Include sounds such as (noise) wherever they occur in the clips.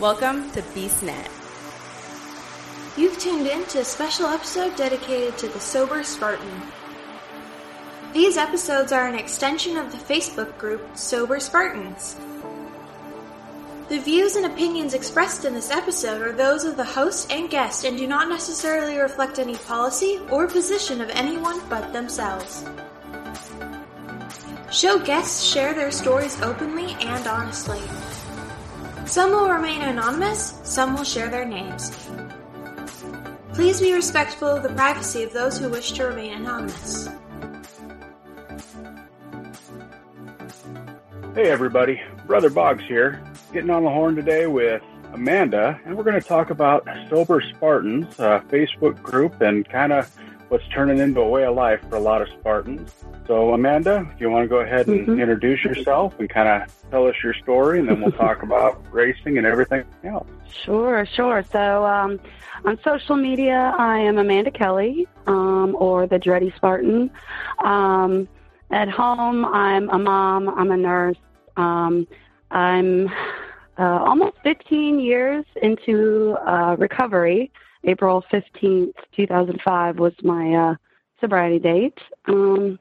Welcome to BeastNet. You've tuned in to a special episode dedicated to the Sober Spartan. These episodes are an extension of the Facebook group Sober Spartans. The views and opinions expressed in this episode are those of the host and guest and do not necessarily reflect any policy or position of anyone but themselves. Show guests share their stories openly and honestly. Some will remain anonymous, some will share their names. Please be respectful of the privacy of those who wish to remain anonymous. Hey everybody, Brother Boggs here, getting on the horn today with Amanda, and we're going to talk about Sober Spartans, a Facebook group, and kind of what's turning into a way of life for a lot of Spartans. So, Amanda, if you want to go ahead and mm-hmm. introduce yourself and kind of tell us your story, and then we'll talk (laughs) about racing and everything else. Sure, sure. So, um, on social media, I am Amanda Kelly, um, or the Dreddy Spartan. Um, at home, I'm a mom, I'm a nurse. Um, I'm uh, almost 15 years into uh, recovery. April 15th, 2005 was my uh, sobriety date. Um,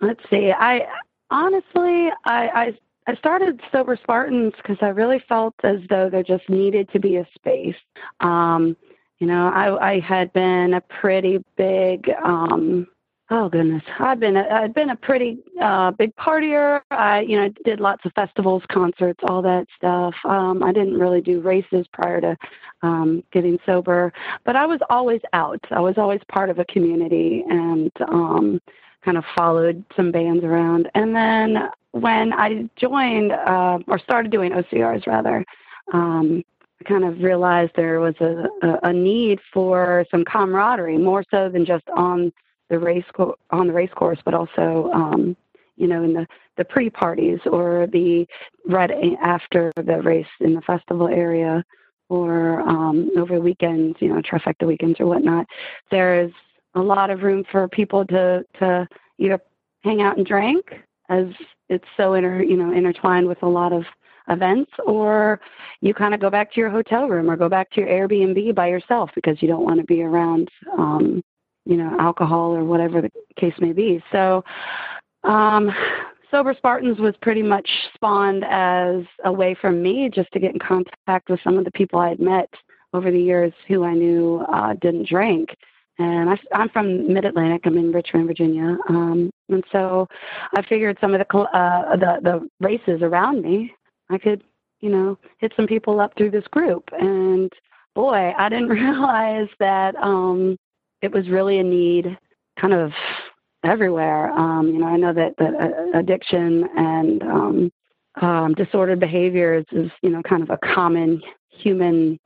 let's see. I honestly, I, I I started Sober Spartans because I really felt as though there just needed to be a space. Um, you know, I, I had been a pretty big um, Oh goodness, I've been a, I've been a pretty uh, big partier. I you know did lots of festivals, concerts, all that stuff. Um, I didn't really do races prior to um, getting sober, but I was always out. I was always part of a community and um, kind of followed some bands around. And then when I joined uh, or started doing OCRs rather, um, I kind of realized there was a, a, a need for some camaraderie more so than just on the race co- on the race course, but also um, you know in the the pre parties or the right after the race in the festival area or um, over the weekends, you know, trifecta weekends or whatnot. There is a lot of room for people to to either hang out and drink, as it's so inter you know intertwined with a lot of events, or you kind of go back to your hotel room or go back to your Airbnb by yourself because you don't want to be around um, you know, alcohol or whatever the case may be. So, um, Sober Spartans was pretty much spawned as a way for me just to get in contact with some of the people I had met over the years who I knew uh, didn't drink. And I, I'm from Mid Atlantic. I'm in Richmond, Virginia, um, and so I figured some of the uh, the the races around me, I could, you know, hit some people up through this group. And boy, I didn't (laughs) realize that um, it was really a need kind of everywhere. Um, you know, I know that, that uh, addiction and um, um, disordered behaviors is, you know, kind of a common human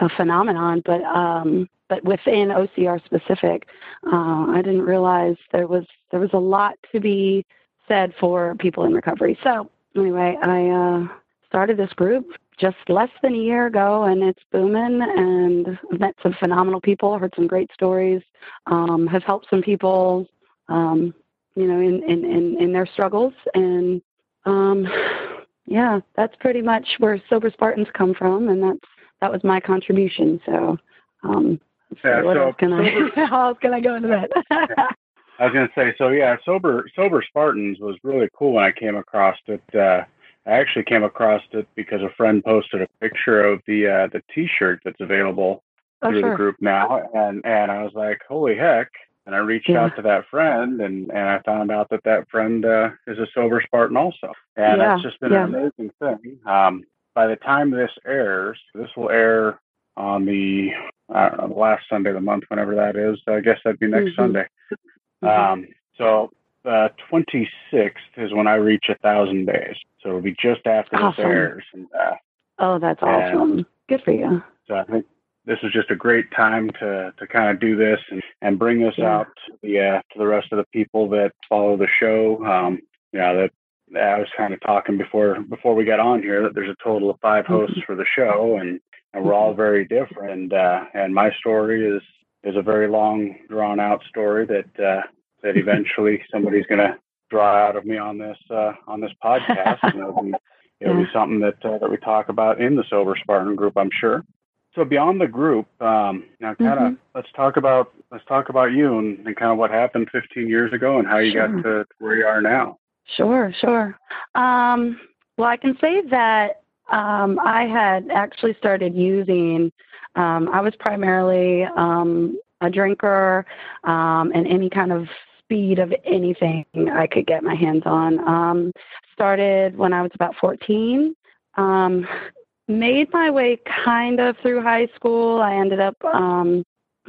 uh, phenomenon, but um, but within OCR specific, uh, I didn't realize there was there was a lot to be said for people in recovery. So anyway, I uh, started this group just less than a year ago, and it's booming. And met some phenomenal people, heard some great stories, um, have helped some people, um, you know, in, in, in, in their struggles. And um, (sighs) yeah, that's pretty much where Sober Spartans come from, and that's that was my contribution. So, um, yeah, what so else can sober, I? (laughs) how else can I go into that? I was going to say, so yeah, sober sober Spartans was really cool when I came across it. Uh, I actually came across it because a friend posted a picture of the uh, the T-shirt that's available oh, through sure. the group now, and and I was like, holy heck! And I reached Yeah. out to that friend, and and I found out that that friend uh, is a sober Spartan also, and Yeah, that's just been yeah. an amazing thing. Um, by the time this airs, this will air on the I don't know the last Sunday of the month, whenever that is. I guess that'd be next Mhm. Sunday. Mhm. Um, so the 26th is when I reach a thousand days. So it'll be just after this Awesome. airs. And uh, oh, that's awesome. Good for you. so I think this is just a great time to, to kind of do this and, and bring this Yeah. out to the, uh, to the rest of the people that follow the show. Um, you know, that I was kind of talking before, before we got on here that there's a total of 5 hosts for the show and, and we're all very different. And, uh, and my story is, is a very long drawn out story that, uh, that eventually somebody's going to draw out of me on this, uh, on this podcast. and, it'll be, (laughs) it'll yeah. be something that uh, that we talk about in the Sober Spartan group, I'm sure. So beyond the group, um, now kind of mm-hmm. let's talk about let's talk about you and, and kind of what happened 15 years ago and how you sure. got to where you are now. Sure, sure. Um, well, I can say that um, I had actually started using. Um, I was primarily um, a drinker um, and any kind of speed of anything I could get my hands on. Um, started when I was about 14. Um, made my way kind of through high school. I ended up um,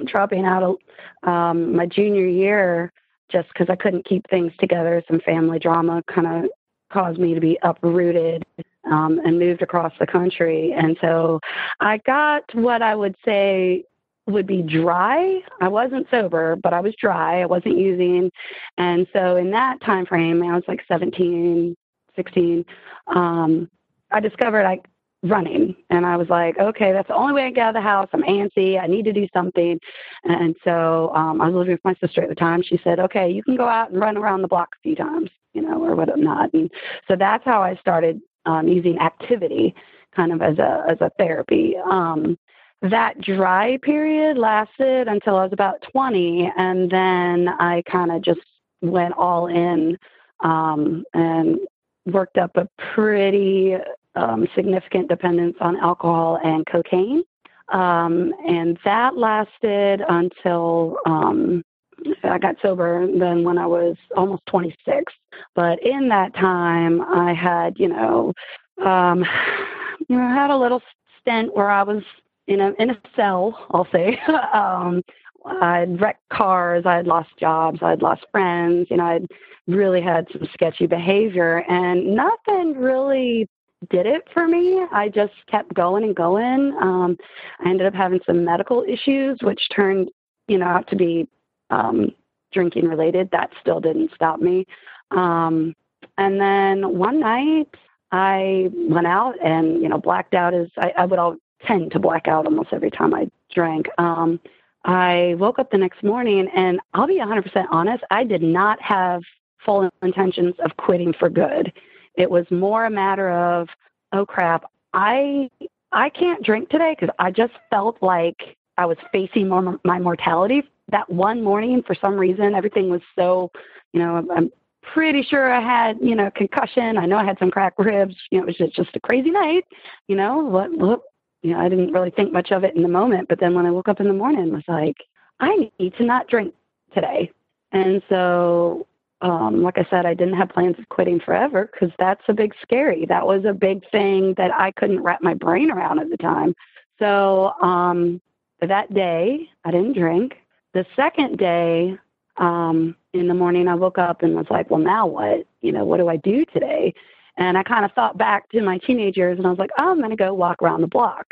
dropping out um, my junior year just because I couldn't keep things together. Some family drama kind of caused me to be uprooted um, and moved across the country. And so I got what I would say would be dry. I wasn't sober, but I was dry. I wasn't using. And so in that time frame, I was like 17, 16, um, I discovered I running and I was like, okay, that's the only way I get out of the house. I'm antsy. I need to do something. And so um, I was living with my sister at the time. She said, okay, you can go out and run around the block a few times, you know, or whatnot. And so that's how I started um, using activity kind of as a, as a therapy. Um, that dry period lasted until I was about 20, and then I kind of just went all in um, and worked up a pretty um, significant dependence on alcohol and cocaine. Um, and that lasted until um, I got sober then when I was almost 26. But in that time, I had, you know, um, you know, I had a little stint where I was in a in a cell, I'll say. (laughs) um, I'd wrecked cars, I'd lost jobs, I'd lost friends, you know, I'd really had some sketchy behavior and nothing really did it for me. I just kept going and going. Um, I ended up having some medical issues, which turned, you know, out to be um, drinking related. That still didn't stop me. Um, and then one night I went out and, you know, blacked out as I, I would all tend to black out almost every time I drank. Um, I woke up the next morning and I'll be 100% honest, I did not have full intentions of quitting for good. It was more a matter of, oh crap, I I can't drink today because I just felt like I was facing more, my mortality. That one morning, for some reason, everything was so, you know, I'm pretty sure I had, you know, concussion. I know I had some cracked ribs. You know, it was just, just a crazy night. You know, what, what you know, I didn't really think much of it in the moment. But then when I woke up in the morning, I was like, I need to not drink today. And so, um, like I said, I didn't have plans of quitting forever because that's a big scary. That was a big thing that I couldn't wrap my brain around at the time. So um, that day, I didn't drink. The second day, um, in the morning, I woke up and was like, well, now what? You know, what do I do today? And I kind of thought back to my teenage years and I was like, oh, I'm going to go walk around the block.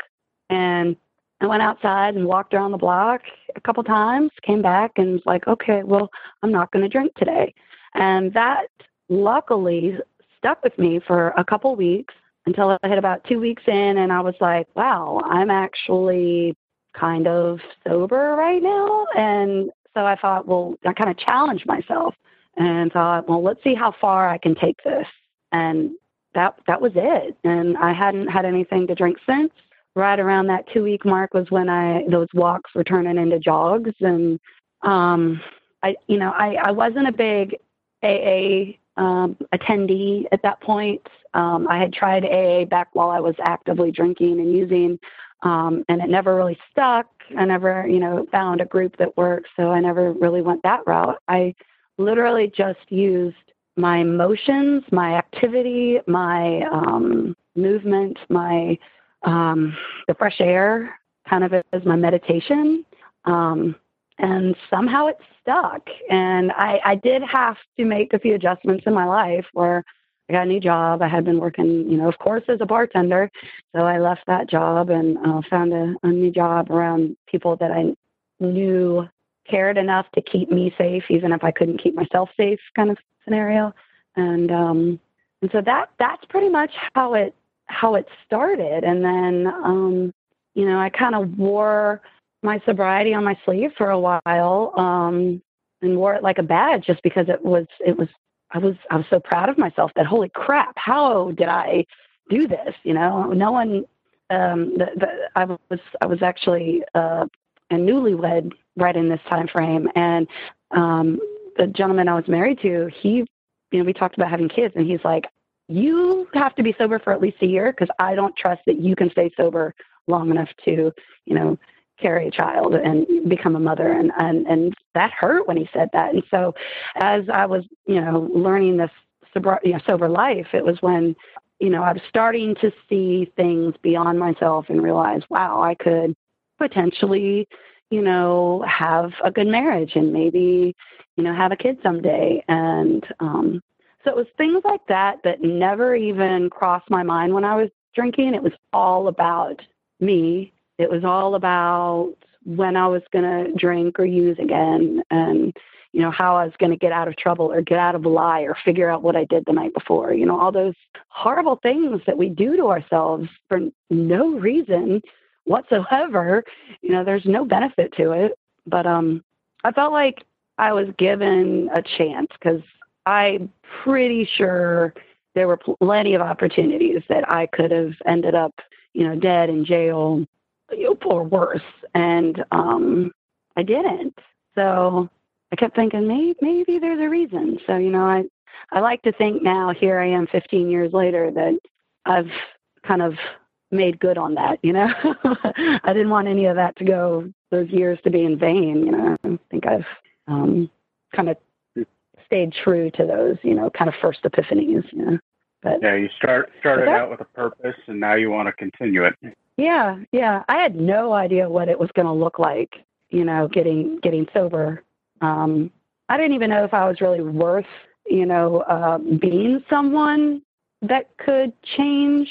And I went outside and walked around the block a couple times, came back and was like, okay, well, I'm not going to drink today. And that luckily stuck with me for a couple weeks until I hit about two weeks in and I was like, wow, I'm actually kind of sober right now. And so I thought, well, I kind of challenged myself and thought, well, let's see how far I can take this and that that was it. And I hadn't had anything to drink since. Right around that two week mark was when I those walks were turning into jogs, and um, I you know I I wasn't a big AA um, attendee at that point. Um, I had tried AA back while I was actively drinking and using, um, and it never really stuck. I never, you know, found a group that worked, so I never really went that route. I literally just used my emotions, my activity, my um, movement, my um, the fresh air, kind of as my meditation. Um, and somehow it stuck. And I, I did have to make a few adjustments in my life where I got a new job. I had been working, you know, of course, as a bartender. So I left that job and uh, found a, a new job around people that I knew cared enough to keep me safe, even if I couldn't keep myself safe, kind of scenario. And um, and so that that's pretty much how it how it started. And then um, you know, I kind of wore my sobriety on my sleeve for a while um, and wore it like a badge just because it was it was I was I was so proud of myself that holy crap, how did I do this. You know, no one. Um, the, the, I was I was actually uh, a newlywed right in this time frame, and um, the gentleman I was married to, he, you know, we talked about having kids, and he's like, "You have to be sober for at least a year because I don't trust that you can stay sober long enough to, you know, carry a child and become a mother. And and and that hurt when he said that. And so as i was you know learning this sober, you know, sober life it was when you know i was starting to see things beyond myself and realize wow i could potentially you know have a good marriage and maybe you know have a kid someday. And um so it was things like that that never even crossed my mind when i was drinking. It was all about me. It was all about when I was going to drink or use again and, you know, how I was going to get out of trouble or get out of a lie or figure out what I did the night before. You know, all those horrible things that we do to ourselves for no reason whatsoever. You know, there's no benefit to it. But um, I felt like I was given a chance because I'm pretty sure there were plenty of opportunities that I could have ended up, you know, dead in jail or worse. And um, I didn't. So I kept thinking maybe maybe there's a reason. So you know, I I like to think now here I am 15 years later that I've kind of made good on that. You know, (laughs) I didn't want any of that to go those years to be in vain. You know, I think I've um, kind of stayed true to those. You know, kind of first epiphanies. You know. But, yeah, you start started that, out with a purpose, and now you want to continue it. Yeah, yeah. I had no idea what it was going to look like, you know, getting getting sober. Um, I didn't even know if I was really worth, you know, uh, being someone that could change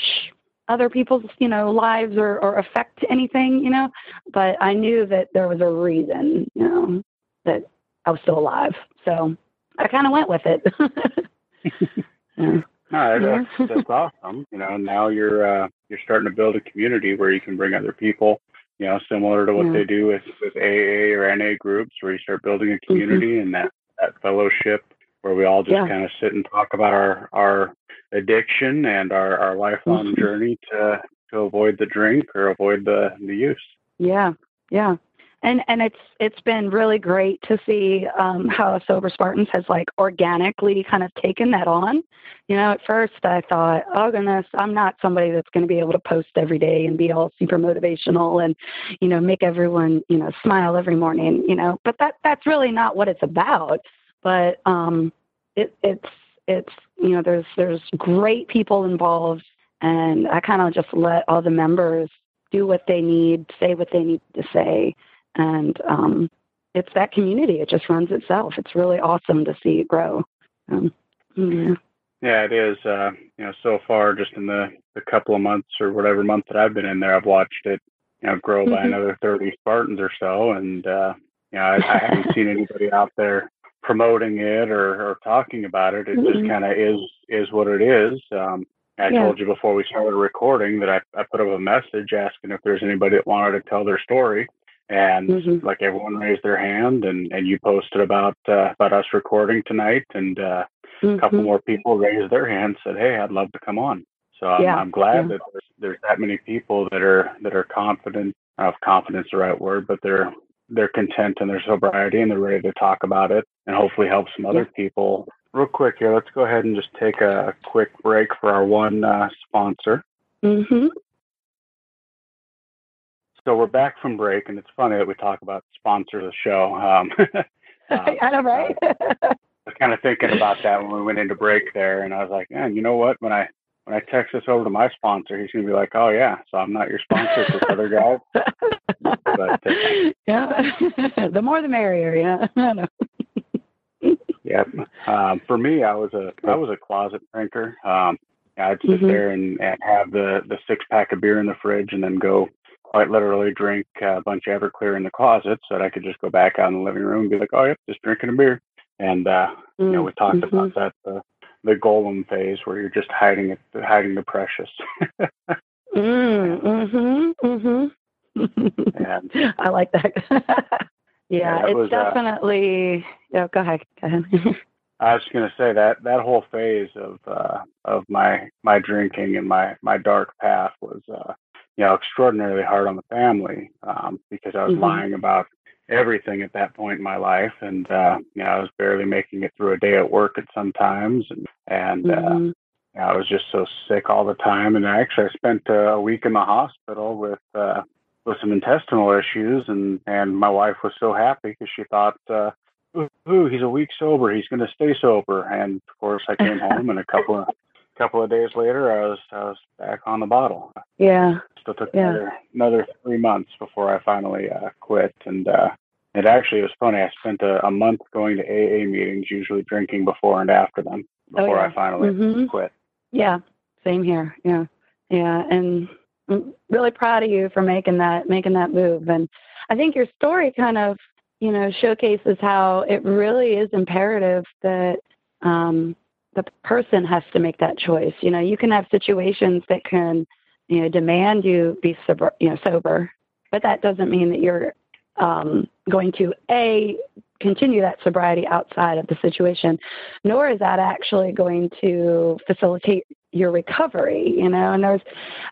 other people's, you know, lives or, or affect anything, you know. But I knew that there was a reason, you know, that I was still alive. So I kind of went with it. (laughs) yeah. No, that's, that's awesome. You know, now you're uh, you're starting to build a community where you can bring other people. You know, similar to what yeah. they do with with AA or NA groups, where you start building a mm-hmm. community mm-hmm. and that that fellowship where we all just yeah. kind of sit and talk about our our addiction and our our lifelong mm-hmm. journey to to avoid the drink or avoid the the use. Yeah, yeah and and it's it's been really great to see um, how sober spartans has like organically kind of taken that on you know at first i thought oh goodness i'm not somebody that's going to be able to post every day and be all super motivational and you know make everyone you know smile every morning you know but that that's really not what it's about but um it it's it's you know there's there's great people involved and i kind of just let all the members do what they need say what they need to say and um, it's that community. It just runs itself. It's really awesome to see it grow. Um, yeah. Yeah, it is. Uh, you know, so far, just in the, the couple of months or whatever month that I've been in there, I've watched it, you know, grow by mm-hmm. another 30 Spartans or so. And, uh, you know, I, I haven't seen anybody out there promoting it or, or talking about it. It mm-hmm. just kind of is, is what it is. Um, I yeah. told you before we started recording that I, I put up a message asking if there's anybody that wanted to tell their story and mm-hmm. like everyone raised their hand and and you posted about uh, about us recording tonight and uh, mm-hmm. a couple more people raised their hands said hey i'd love to come on so i'm, yeah. I'm glad yeah. that there's, there's, that many people that are that are confident i of confidence the right word but they're they're content in their sobriety and they're ready to talk about it and hopefully help some other people real quick here let's go ahead and just take a quick break for our one uh, sponsor mm-hmm. So we're back from break, and it's funny that we talk about sponsors of the show. Um, um, (laughs) (laughs) I know, right? (laughs) I was kind of thinking about that when we went into break there, and I was like, man, you know what? When I when I text this over to my sponsor, he's gonna be like, oh yeah, so I'm not your sponsor, this other guy. But, uh, (laughs) yeah, the more the merrier. Yeah. (laughs) yeah. Um, for me, I was a I was a closet drinker. Um, I'd sit mm-hmm. there and, and have the the six pack of beer in the fridge, and then go quite literally drink a bunch of Everclear in the closet so that I could just go back out in the living room and be like, oh, yep, just drinking a beer. And, uh, mm-hmm. you know, we talked mm-hmm. about that, uh, the Gollum phase where you're just hiding it, hiding the precious. (laughs) mm, mm-hmm, mm-hmm. and, (laughs) I like that. (laughs) yeah, yeah it's was, uh, definitely, uh, yeah, go ahead, go ahead. I was going to say that that whole phase of uh, of my my drinking and my my dark path was uh, you know extraordinarily hard on the family um, because I was mm-hmm. lying about everything at that point in my life, and uh, you know I was barely making it through a day at work at some times, and and uh, mm-hmm. uh, I was just so sick all the time. And I actually, I spent uh, a week in the hospital with uh, with some intestinal issues, and and my wife was so happy because she thought. Uh, Ooh, he's a week sober. He's going to stay sober. And of course, I came (laughs) home, and a couple of couple of days later, I was I was back on the bottle. Yeah. Still took yeah. another another three months before I finally uh, quit, and uh, it actually was funny. I spent a, a month going to AA meetings, usually drinking before and after them, before oh, yeah. I finally mm-hmm. quit. Yeah, same here. Yeah, yeah, and I'm really proud of you for making that making that move. And I think your story kind of you know showcases how it really is imperative that um, the person has to make that choice. You know, you can have situations that can you know demand you be sober, you know sober, but that doesn't mean that you're um, going to a continue that sobriety outside of the situation, nor is that actually going to facilitate your recovery. You know, and there's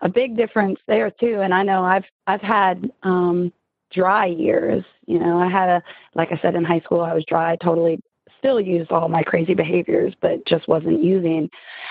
a big difference there too. And I know I've I've had um, dry years. You know, I had a like I said in high school, I was dry, totally still used all my crazy behaviors, but just wasn't using.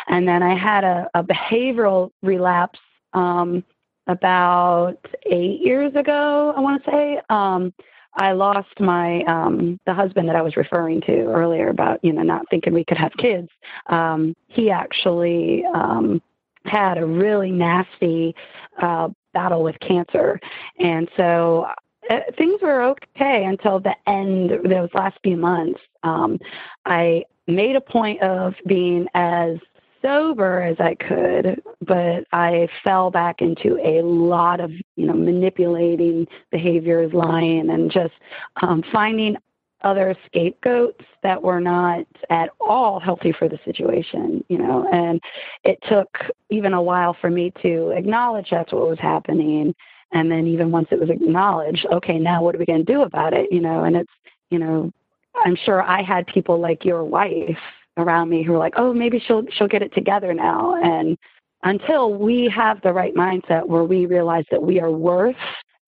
And then I had a, a behavioral relapse um, about eight years ago, I want to say. Um, I lost my um, the husband that I was referring to earlier about you know not thinking we could have kids. Um, he actually um, had a really nasty uh, battle with cancer, and so uh, things were okay until the end those last few months. Um, I made a point of being as sober as I could, but I fell back into a lot of, you know, manipulating behaviors, lying, and just um, finding other scapegoats that were not at all healthy for the situation, you know. And it took even a while for me to acknowledge that's what was happening. And then even once it was acknowledged, okay, now what are we going to do about it, you know? And it's, you know, I'm sure I had people like your wife around me who were like, "Oh, maybe she'll she'll get it together now." And until we have the right mindset where we realize that we are worth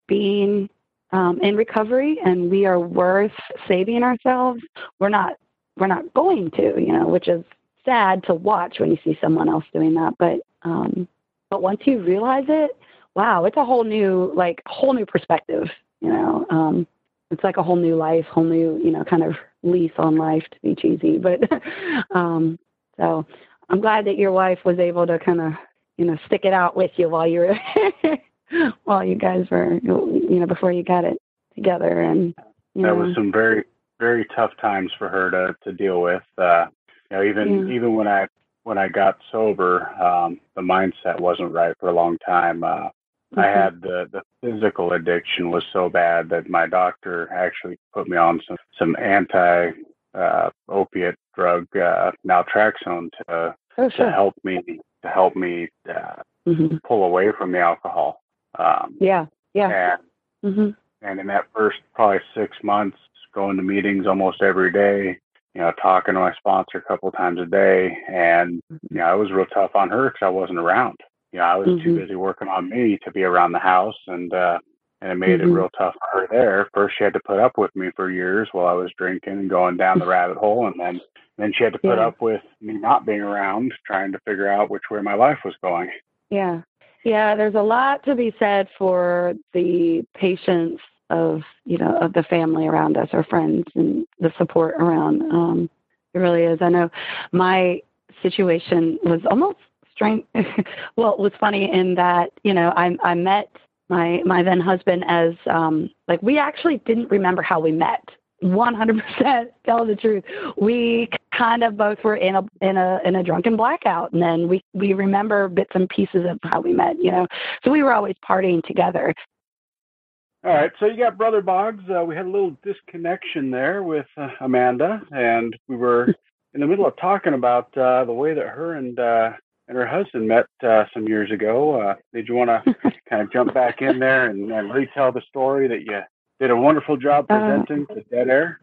being um, in recovery and we are worth saving ourselves, we're not we're not going to, you know, which is sad to watch when you see someone else doing that. But um, but once you realize it, wow, it's a whole new like whole new perspective, you know. Um, it's like a whole new life, whole new, you know, kind of lease on life to be cheesy. But (laughs) um, so I'm glad that your wife was able to kind of, you know, stick it out with you while you were, (laughs) while you guys were, you know, before you got it together. And you that know. was some very, very tough times for her to to deal with. Uh, you know, even yeah. even when I when I got sober, um, the mindset wasn't right for a long time. Uh. I had the the physical addiction was so bad that my doctor actually put me on some some anti uh, opiate drug uh, naltrexone to oh, sure. to help me to help me uh, mm-hmm. pull away from the alcohol. Um, yeah, yeah. And, mm-hmm. and in that first probably six months, going to meetings almost every day, you know, talking to my sponsor a couple times a day, and mm-hmm. you know, I was real tough on her because I wasn't around you know, I was mm-hmm. too busy working on me to be around the house and uh and it made mm-hmm. it real tough for her there. First she had to put up with me for years while I was drinking and going down the rabbit hole and then then she had to put yeah. up with me not being around, trying to figure out which way my life was going. Yeah. Yeah, there's a lot to be said for the patience of, you know, of the family around us, our friends and the support around. Um it really is. I know my situation was almost strange. (laughs) well, it was funny in that you know I I met my my then husband as um like we actually didn't remember how we met. 100% tell the truth. We kind of both were in a in a in a drunken blackout, and then we we remember bits and pieces of how we met. You know, so we were always partying together. All right, so you got Brother Boggs. Uh, we had a little disconnection there with uh, Amanda, and we were (laughs) in the middle of talking about uh, the way that her and uh, and her husband met uh, some years ago. Uh, did you want to (laughs) kind of jump back in there and, and, retell the story that you did a wonderful job uh, presenting uh, to Dead Air?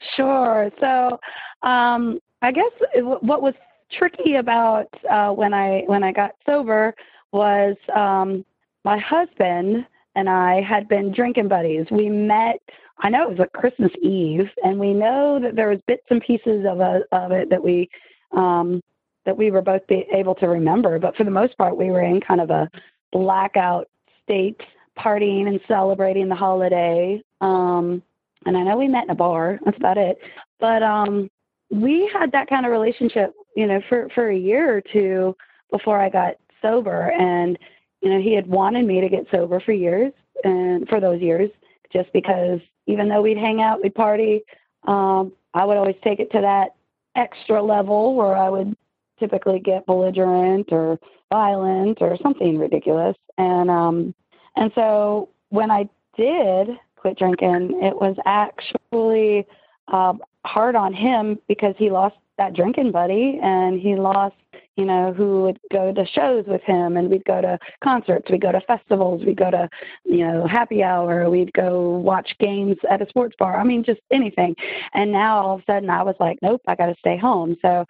(laughs) sure. So, um, I guess what was tricky about uh, when I when I got sober was um, my husband and I had been drinking buddies. We met. I know it was a Christmas Eve, and we know that there was bits and pieces of a, of it that we um, that we were both be able to remember. But for the most part, we were in kind of a blackout state, partying and celebrating the holiday. Um, and I know we met in a bar. That's about it. But um, we had that kind of relationship, you know, for for a year or two before I got sober. And you know, he had wanted me to get sober for years, and for those years, just because even though we'd hang out, we'd party, um, I would always take it to that extra level where I would typically get belligerent or violent or something ridiculous. And um, and so when I did quit drinking, it was actually uh, hard on him because he lost that drinking buddy and he lost you know who would go to shows with him. And we'd go to concerts we'd go to festivals we'd go to you know happy hour we'd go watch games at a sports bar. I mean just anything. And now all of a sudden i was like nope i got to stay home. So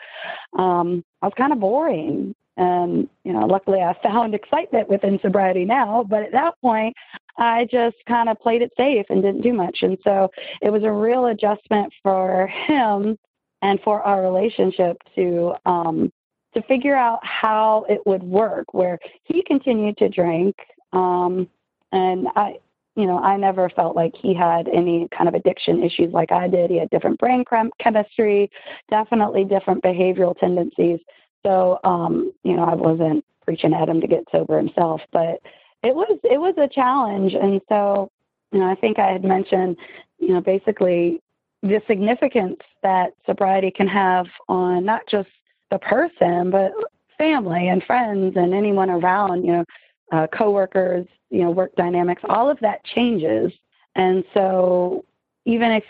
um i was kind of boring and you know luckily i found excitement within sobriety now but at that point I just kind of played it safe and didn't do much. And so it was a real adjustment for him and for our relationship to um, to figure out how it would work. Where he continued to drink, um, and I, you know, I never felt like he had any kind of addiction issues like I did. He had different brain chemistry, definitely different behavioral tendencies. So, um, you know, I wasn't preaching at him to get sober himself, but it was it was a challenge and so you know i think i had mentioned you know basically the significance that sobriety can have on not just the person but family and friends and anyone around you know uh, coworkers you know work dynamics all of that changes and so even if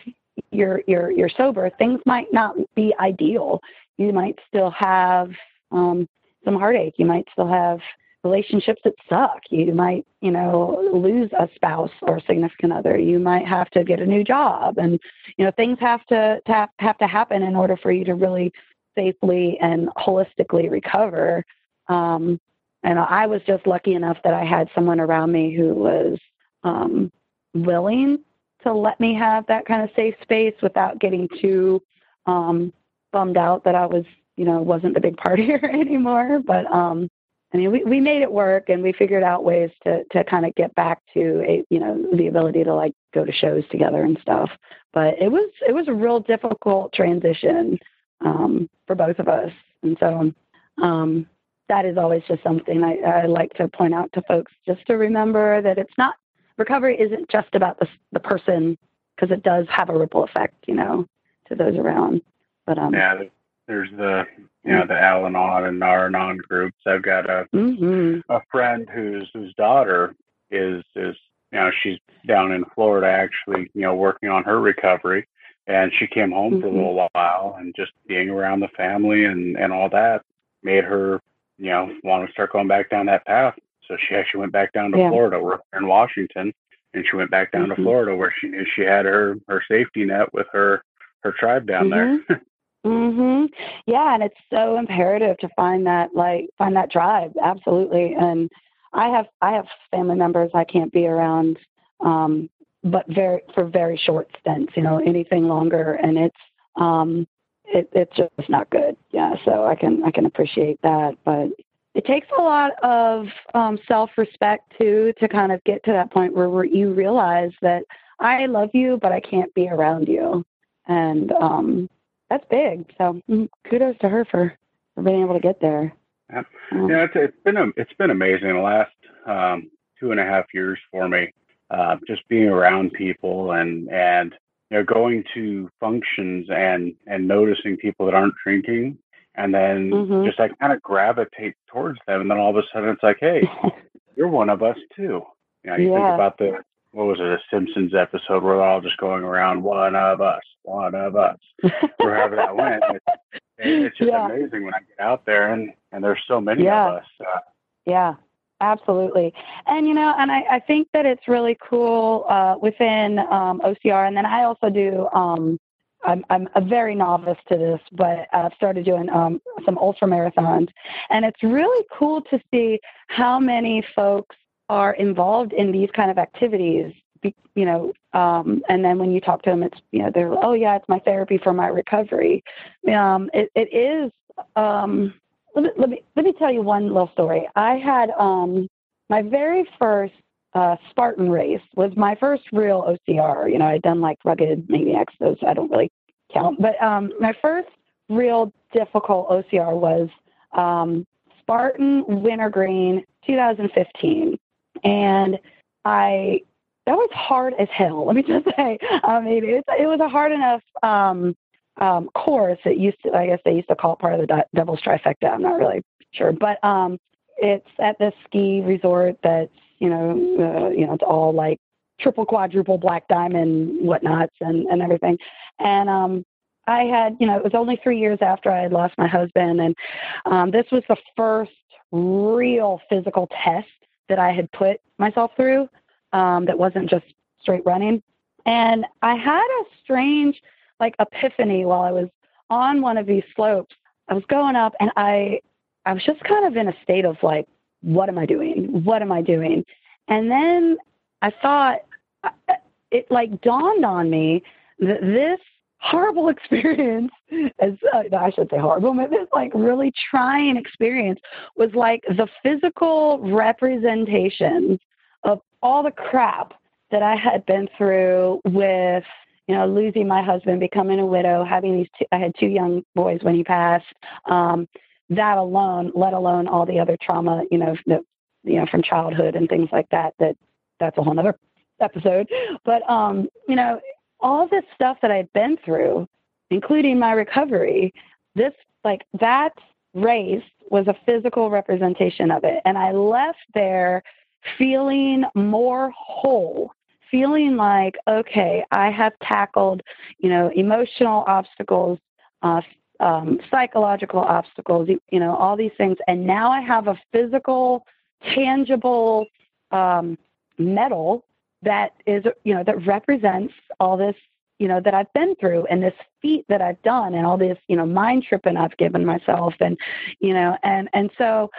you're you're you're sober things might not be ideal you might still have um, some heartache you might still have relationships that suck. You might, you know, lose a spouse or a significant other. You might have to get a new job, and you know, things have to, to have to happen in order for you to really safely and holistically recover. Um, and I was just lucky enough that I had someone around me who was um, willing to let me have that kind of safe space without getting too um, bummed out that I was, you know, wasn't the big partier (laughs) anymore. But um, I mean, we, we made it work and we figured out ways to, to kind of get back to a, you know, the ability to like go to shows together and stuff. But it was, it was a real difficult transition, um, for both of us. And so, um, that is always just something I, I like to point out to folks just to remember that it's not, recovery isn't just about the, the person because it does have a ripple effect, you know, to those around. But, um, yeah, there's the you know the Al-Anon and Nar-Anon groups. I've got a mm-hmm. a friend whose whose daughter is is you know she's down in Florida actually you know working on her recovery, and she came home mm-hmm. for a mm-hmm. little while and just being around the family and and all that made her you know want to start going back down that path. So she actually went back down to yeah. Florida. We're in Washington, and she went back down mm-hmm. to Florida where she knew she had her her safety net with her her tribe down there. Mm-hmm. (laughs) Mhm. Yeah, and it's so imperative to find that like find that drive. Absolutely. And I have I have family members I can't be around um but very for very short stints, you know, anything longer and it's um it it's just not good. Yeah, so I can I can appreciate that, but it takes a lot of um self-respect too to kind of get to that point where, where you realize that I love you but I can't be around you. And um that's big. So mm, kudos to her for, for being able to get there. Yeah, um, yeah it's, it's been a, it's been amazing the last um, two and a half years for me. Uh, just being around people and and you know going to functions and and noticing people that aren't drinking and then mm-hmm. just like kind of gravitate towards them and then all of a sudden it's like hey you're one of us too you know you yeah. think about the what was it, a Simpsons episode where they're all just going around one of us, one of us, wherever that went. It's, it's just (laughs) yeah. amazing when I get out there and and there's so many yeah. of us. Uh, yeah, Absolutely. And, you know, and I, I think that it's really cool uh, within um, OCR. And then I also do, um, I'm, I'm a very novice to this, but I've started doing um, some ultra marathons. And it's really cool to see how many folks are involved in these kind of activities. You know, um, and then when you talk to them, it's you know they're oh yeah, it's my therapy for my recovery. Um, it, it is um, let me, let me let me tell you one little story. I had um, my very first uh, Spartan race was my first real OCR. You know, I'd done like rugged maniacs; those I don't really count. But um, my first real difficult OCR was um, Spartan Wintergreen 2015, and I that was hard as hell. Let me (laughs) just say. I mean, it, it was a hard enough um, um, course. It used to, I guess they used to call it part of the Devil's Trifecta. I'm not really sure, but um, it's at this ski resort that's you know uh, you know it's all like triple quadruple black diamond whatnots and and everything, and um, I had you know it was only three years after I had lost my husband, and um, this was the first real physical test that I had put myself through um, that wasn't just straight running. And I had a strange like epiphany while I was on one of these slopes. I was going up and I I was just kind of in a state of like, what am I doing? What am I doing? And then I thought it like dawned on me that this horrible (laughs) experience as uh, I should say horrible, but this like really trying experience was like the physical representation of all the crap that I had been through with you know, losing my husband, becoming a widow, having these two, I had two young boys when he passed. Um, that alone, let alone all the other trauma, you know, that, you know, from childhood and things like that, that that's a whole other episode. But, um, you know, all this stuff that I'd been through, including my recovery, this, like that race was a physical representation of it. And I left there feeling more whole feeling like, okay, I have tackled, you know, emotional obstacles, uh, um, psychological obstacles, you know, all these things. And now I have a physical, tangible um, medal that is, you know, that represents all this, you know, that I've been through and this feat that I've done and all this, you know, mind tripping I've given myself. And, you know, and, and so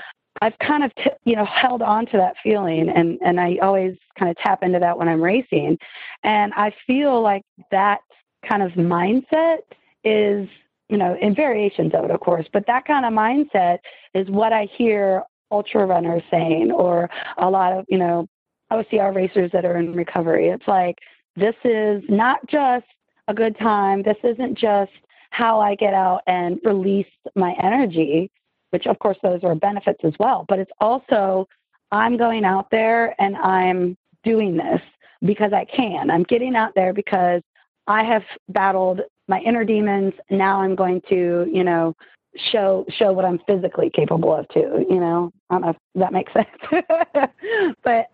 I've kind of, t- you know, held on to that feeling and, and I always kind of tap into that when I'm racing. And I feel like that kind of mindset is, you know, in variations of it, of course, but that kind of mindset is what I hear ultra runners saying or a lot of, you know, OCR racers that are in recovery. It's like, this is not just a good time. This isn't just how I get out and release my energy which of course those are benefits as well. But it's also, I'm going out there and I'm doing this because I can. I'm getting out there because I have battled my inner demons. Now I'm going to, you know, show show what I'm physically capable of too. You know, I don't know if that makes (laughs) sense. but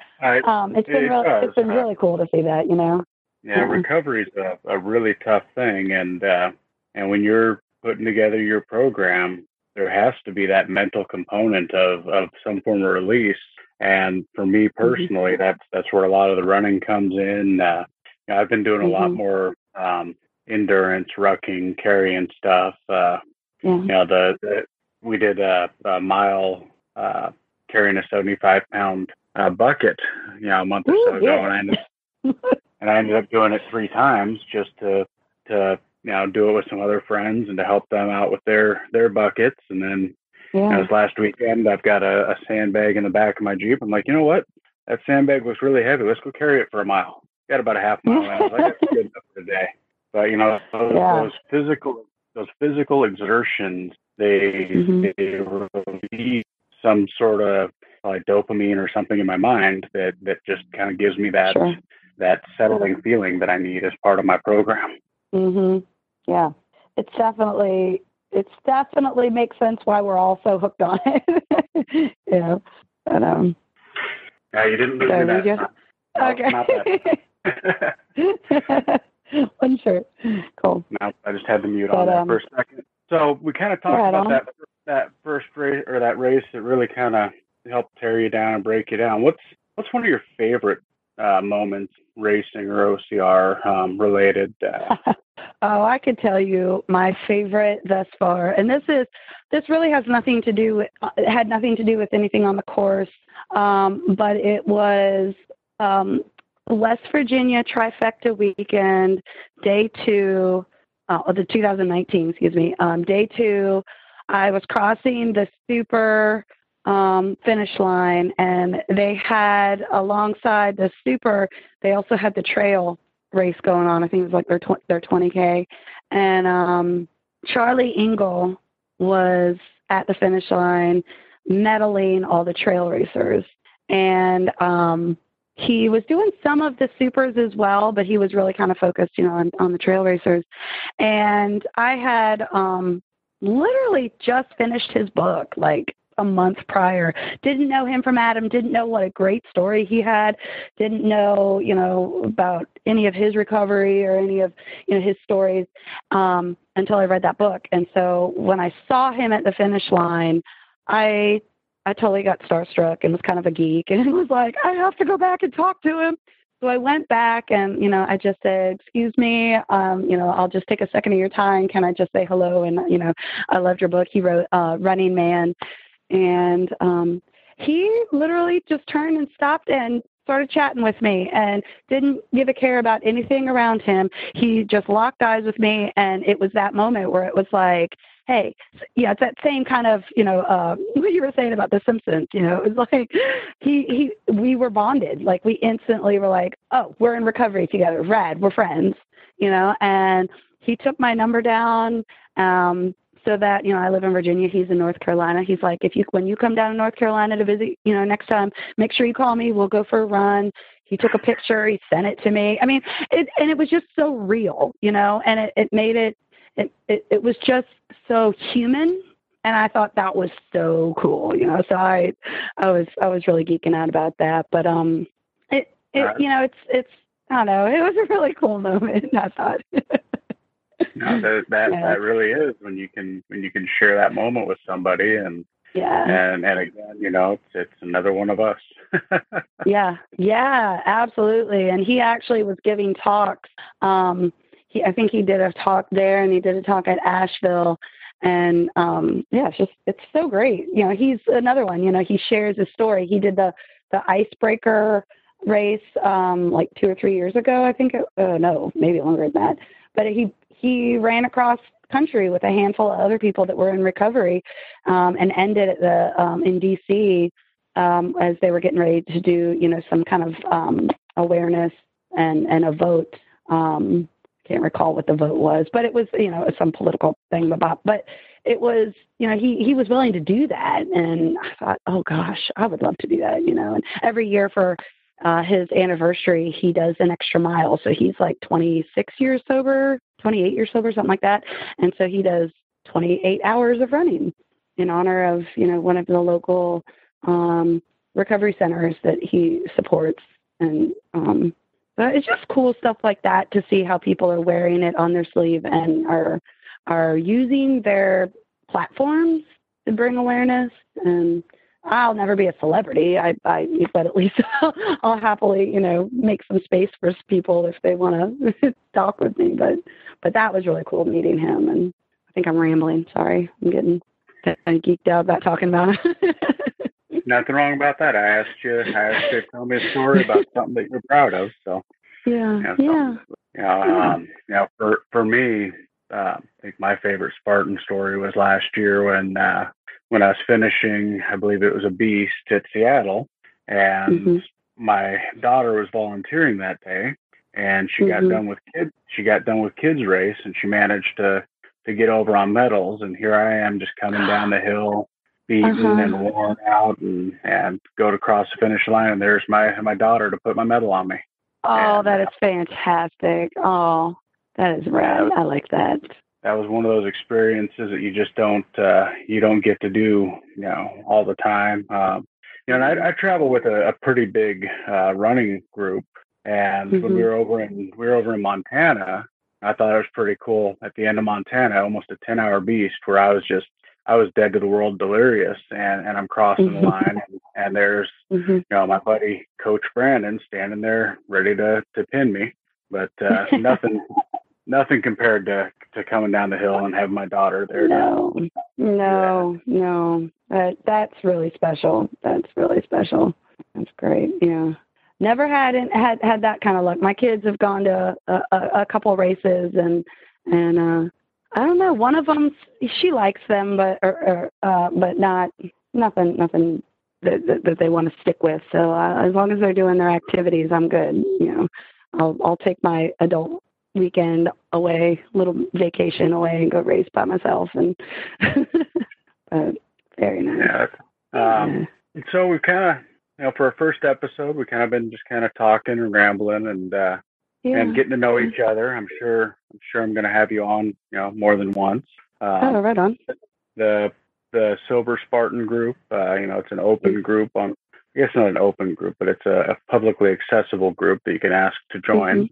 um, it's been it really, it's been really cool to see that. You know. Yeah, yeah. recovery is a, a really tough thing, and uh, and when you're putting together your program, there has to be that mental component of, of some form of release. And for me mm-hmm. personally, mm-hmm. that's that's where a lot of the running comes in. Uh, you know, I've been doing a mm-hmm. lot more um, endurance, rucking, carrying stuff. Uh, yeah. You know, the, the we did a, a mile uh, carrying a 75 pound uh, bucket, you know, a month or so Ooh, ago, yeah. and I ended, (laughs) and I ended up doing it three times just to to you know, do it with some other friends and to help them out with their their buckets. And then yeah. you know, this last weekend, I've got a, a sandbag in the back of my Jeep. I'm like, you know what? That sandbag was really heavy. Let's go carry it for a mile. Got about a half mile. I was like, that's good enough for today. But you know, those, yeah. those physical those physical exertions, they mm-hmm. they release some sort of like dopamine or something in my mind that that just kind of gives me that sure. that settling feeling that I need as part of my program. Mhm. Yeah, it's definitely it's definitely makes sense why we're all so hooked on it. (laughs) yeah, but um. Yeah, you didn't lose so that. Just, okay. One (laughs) shirt. Cool. (laughs) No, I just had to mute but, on that um, for a second. So we kind of talked about on. that that first race or that race that really kind of help tear you down and break you down. What's what's one of your favorite uh, moments racing or OCR um, related? Uh... (laughs) oh, I could tell you my favorite thus far, and this is this really has nothing to do with it had nothing to do with anything on the course, um, but it was um, West Virginia trifecta weekend, day two, uh, the 2019, excuse me, um, day two. I was crossing the super um, finish line, and they had alongside the super, they also had the trail race going on. I think it was like their tw- their 20k, and um, Charlie Engle was at the finish line, medaling all the trail racers, and um, he was doing some of the supers as well, but he was really kind of focused, you know, on, on the trail racers. And I had um, literally just finished his book, like a month prior. Didn't know him from Adam, didn't know what a great story he had, didn't know, you know, about any of his recovery or any of, you know, his stories um, until I read that book. And so when I saw him at the finish line, I I totally got starstruck and was kind of a geek (laughs) and was like, I have to go back and talk to him. So I went back and, you know, I just said, excuse me, um, you know, I'll just take a second of your time. Can I just say hello? And, you know, I loved your book. He wrote uh, Running Man and um, he literally just turned and stopped and started chatting with me and didn't give a care about anything around him. He just locked eyes with me, and it was that moment where it was like, hey, yeah, it's that same kind of, you know, uh, (laughs) what you were saying about The Simpsons. You know, it was like he he we were bonded. Like we instantly were like, oh, we're in recovery together. Rad, we're friends. You know, and he took my number down. Um, so that you know I live in Virginia, he's in North Carolina. He's like, if you when you come down to North Carolina to visit, you know, next time, make sure you call me. We'll go for a run. He took a picture. He sent it to me. I mean, it, and it was just so real, you know, and it, it made it, it, it, it was just so human. And I thought that was so cool, you know. So I, I was, I was really geeking out about that. But um, it, it, you know, it's, it's, I don't know. It was a really cool moment. I thought. (laughs) no, (laughs) that that, yeah. that really is when you can when you can share that moment with somebody and yeah. and and again you know it's it's another one of us. (laughs) Yeah. Yeah absolutely. And he actually was giving talks um he i think he did a talk there and he did a talk at asheville. And um yeah it's just it's so great. You know he's another one you know he shares his story. He did the the icebreaker race um like two or three years ago i think it, uh, no maybe longer than that. But he he ran across country with a handful of other people that were in recovery um, and ended at the um, in DC um, as they were getting ready to do you know some kind of um, awareness and and a vote. Um, can't recall what the vote was, but it was you know some political thing about. But it was you know he he was willing to do that, and I thought, oh gosh, I would love to do that. You know, and every year for uh, his anniversary, he does an extra mile. So he's like 26 years sober, 28 years sober, something like that. And so he does 28 hours of running in honor of, you know, one of the local um, recovery centers that he supports. And um, but it's just cool stuff like that to see how people are wearing it on their sleeve and are are using their platforms to bring awareness and I'll never be a celebrity. I, I, but at least (laughs) I'll happily, you know, make some space for people if they want to (laughs) talk with me. But, but that was really cool meeting him. And I think I'm rambling. Sorry, I'm getting geeked out about talking about it. (laughs) Nothing wrong about that. I asked you, I asked you to tell me a story about something that you're proud of. So, yeah, you know, yeah. You know, um, you know, for for me, uh, I think my favorite Spartan story was last year when uh, when I was finishing, I believe it was a beast at Seattle, and mm-hmm. my daughter was volunteering that day, and she mm-hmm. got done with kids. She got done with kids race, and she managed to to get over on medals. And here I am, just coming down the hill, beaten uh-huh. and worn out, and and go to cross the finish line, and there's my my daughter to put my medal on me. Oh, and, that is fantastic! Oh, that is rad. I like that that was one of those experiences that you just don't uh, you don't get to do you know all the time. Um, you know, and I, I travel with a, a pretty big uh, running group, and mm-hmm. when we were over in we were over in Montana, I thought it was pretty cool. At the end of Montana, almost a ten hour beast, where I was just I was dead to the world, delirious, and and I'm crossing Mhm. the line, and, and there's hmm you know my buddy Coach Brandon standing there ready to to pin me, but uh, nothing (laughs) nothing compared to to coming down the hill and having my daughter there. No, no, no. That that's really special. That's really special. That's great. Yeah. Never had had had that kind of luck. My kids have gone to a, a, a couple races and and uh I don't know. One of them she likes them, but or, or uh but not nothing nothing that that, that they want to stick with. So uh, as long as they're doing their activities, I'm good. You know, I'll I'll take my adult weekend away, little vacation away, and go race by myself. And (laughs) but very nice. Yeah. Um, and so we kind of you know for our first episode we kind of been just kind of talking and rambling and uh, yeah. and getting to know each other. I'm sure I'm sure I'm going to have you on you know more than once. Um, oh, right on. the the sober Spartan group. Uh, you know, it's an open group on. I guess not an open group, but it's a, a publicly accessible group that you can ask to join.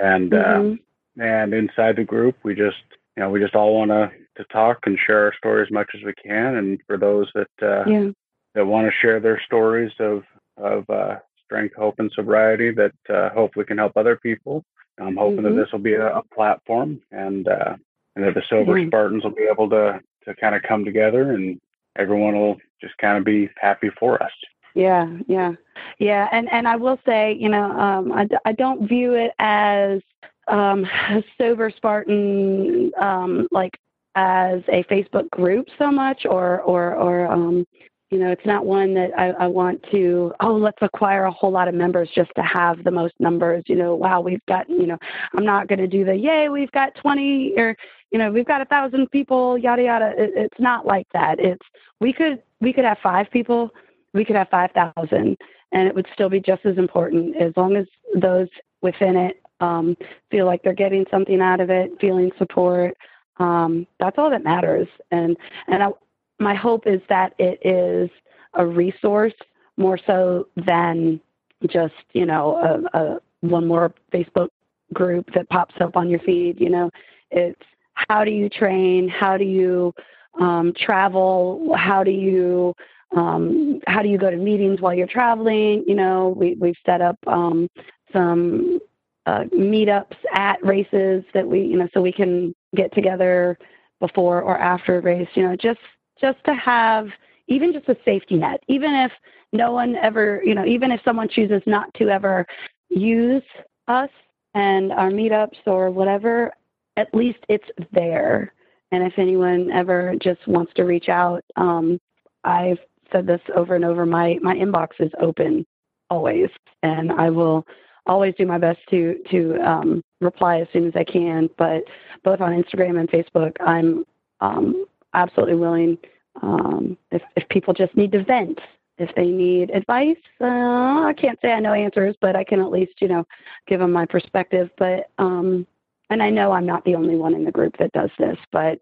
And uh, Mhm. and inside the group, we just you know we just all want to to talk and share our story as much as we can. And for those that uh, yeah. that want to share their stories of of uh, strength, hope, and sobriety that uh, hopefully can help other people. I'm hoping Mhm. that this will be a, a platform and uh, and that the sober Yeah. Spartans will be able to to kind of come together and everyone will just kind of be happy for us. Yeah, yeah, yeah, and and I will say, you know, um, I, I don't view it as um, a sober Spartan um, like as a Facebook group so much, or or or um, you know, it's not one that I, I want to. Oh, let's acquire a whole lot of members just to have the most numbers. You know, wow, we've got. You know, I'm not going to do the yay, we've got 20 or you know, we've got a thousand people, yada yada. It, it's not like that. It's we could we could have five people we could have 5,000 and it would still be just as important as long as those within it um, feel like they're getting something out of it, feeling support. Um, that's all that matters. And, and I, my hope is that it is a resource more so than just, you know, a, a one more Facebook group that pops up on your feed. You know, it's how do you train? How do you um, travel? How do you um, how do you go to meetings while you're traveling? You know, we, we've set up um, some uh, meetups at races that we, you know, so we can get together before or after a race. You know, just just to have even just a safety net, even if no one ever, you know, even if someone chooses not to ever use us and our meetups or whatever, at least it's there. And if anyone ever just wants to reach out, um, I've said this over and over. My my inbox is open always, and I will always do my best to to um, reply as soon as I can. But both on Instagram and Facebook, I'm um, absolutely willing. Um, if if people just need to vent, if they need advice, uh, I can't say I know answers, but I can at least you know give them my perspective. But um, and I know I'm not the only one in the group that does this, but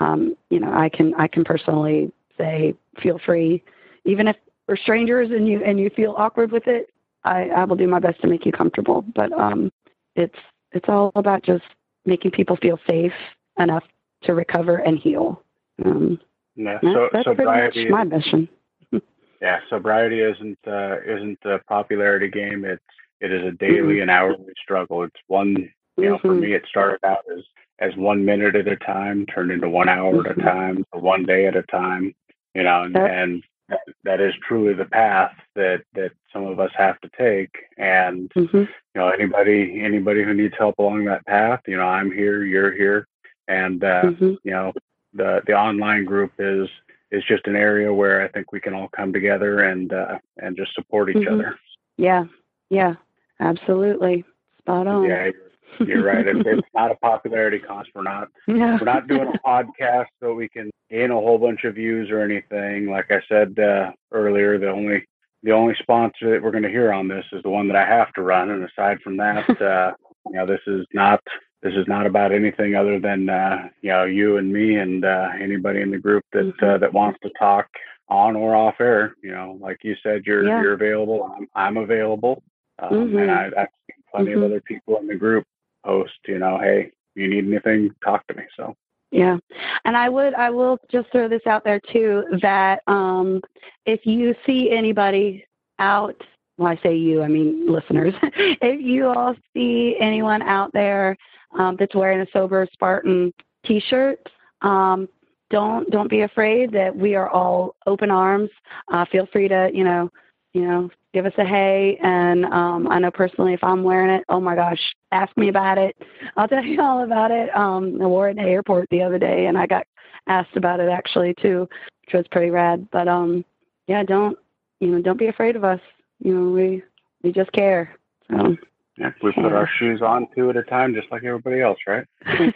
um, you know I can I can personally say feel free, even if we're strangers and you and you feel awkward with it. I, I will do my best to make you comfortable, but um, it's it's all about just making people feel safe enough to recover and heal. Um, that- so that's pretty much my mission. (laughs) yeah, sobriety isn't uh, isn't a popularity game. It's it is a daily and hourly struggle. It's one you know, for Mhm. me, it started out as as one minute at a time, turned into one hour at a Mhm. time, or one day at a time. You know, and, That- and that, that is truly the path that that some of us have to take. And hmm you know, anybody anybody who needs help along that path, you know, I'm here, you're here, and uh, hmm you know, the the online group is is just an area where I think we can all come together and uh, and just support each Mhm. other. Yeah, yeah, absolutely, spot on. Yeah, you're right. It's, it's (laughs) not a popularity contest. We're not No. we're not doing a podcast so we can gain a whole bunch of views or anything. Like I said uh, earlier, the only the only sponsor that we're going to hear on this is the one that I have to run. And aside from that, (laughs) uh, you know, this is not this is not about anything other than uh, you know you and me and uh, anybody in the group that uh, that wants to talk on or off air. You know, like you said, you're Yeah. you're available. I'm I'm available. Um, Mhm. And I, I've seen plenty Mhm. of other people in the group post. You know, hey, you need anything, talk to me. So Yeah. And I would I will just throw this out there too that um if you see anybody out well, I say you, I mean listeners. (laughs) if you all see anyone out there um, that's wearing a sober Spartan T-shirt, um, don't don't be afraid that we are all open arms. Uh, feel free to you know you know give us a hey. And um, I know personally, if I'm wearing it, oh my gosh, ask me about it. I'll tell you (laughs) all about it. Um, I wore it in the airport the other day, and I got asked about it actually too, which was pretty rad. But um, yeah, don't you know, don't be afraid of us. You know, we we just care. So. Yeah, we put our shoes on two at a time, just like everybody else, right? (laughs)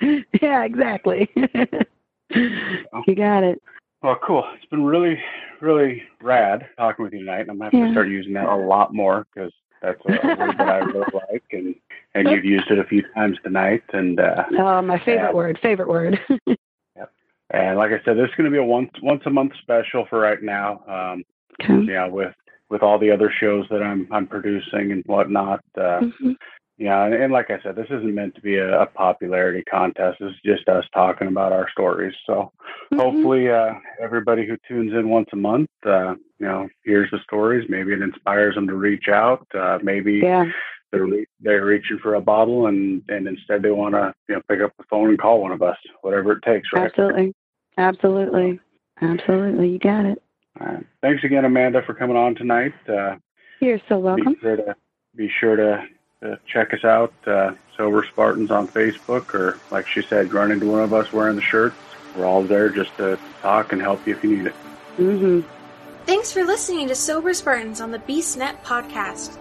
(laughs) yeah, exactly. you got it. Well, cool. It's been really, really rad talking with you tonight. I'm gonna have yeah. to start using that a lot more because that's a (laughs) word that I really like, and and you've used it a few times tonight. And uh, oh, my favorite and, word, favorite word. (laughs) yep. And like I said, this is going to be a once once a month special for right now. Um, okay. Yeah, with with all the other shows that I'm I'm producing and whatnot. Uh, mm-hmm. Yeah, and, and, like I said, this isn't meant to be a, a, popularity contest. It's just us talking about our stories. So mm-hmm. hopefully, uh, everybody who tunes in once a month, uh, you know, hears the stories. Maybe it inspires them to reach out. Uh, maybe yeah. they're re- they're reaching for a bottle, and and instead they want to you know pick up the phone and call one of us, whatever it takes. Right? Absolutely, absolutely, absolutely. You got it. All right. Thanks again, Amanda, for coming on tonight. Uh, You're so welcome. Be sure to be sure to uh, check us out, uh, Sober Spartans on Facebook, or like she said, run into one of us wearing the shirts. We're all there just to talk and help you if you need it. Mm-hmm. Thanks for listening to Sober Spartans on the BeastNet podcast.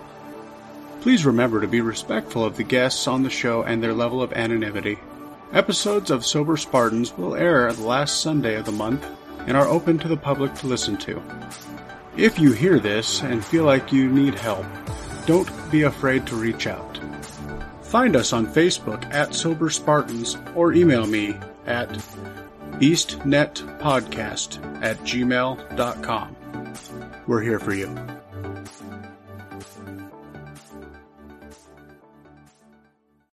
Please remember to be respectful of the guests on the show and their level of anonymity. Episodes of Sober Spartans will air the last Sunday of the month and are open to the public to listen to. If you hear this and feel like you need help, don't be afraid to reach out. Find us on Facebook at Sober Spartans or email me at beastnetpodcast at gmail.com. We're here for you.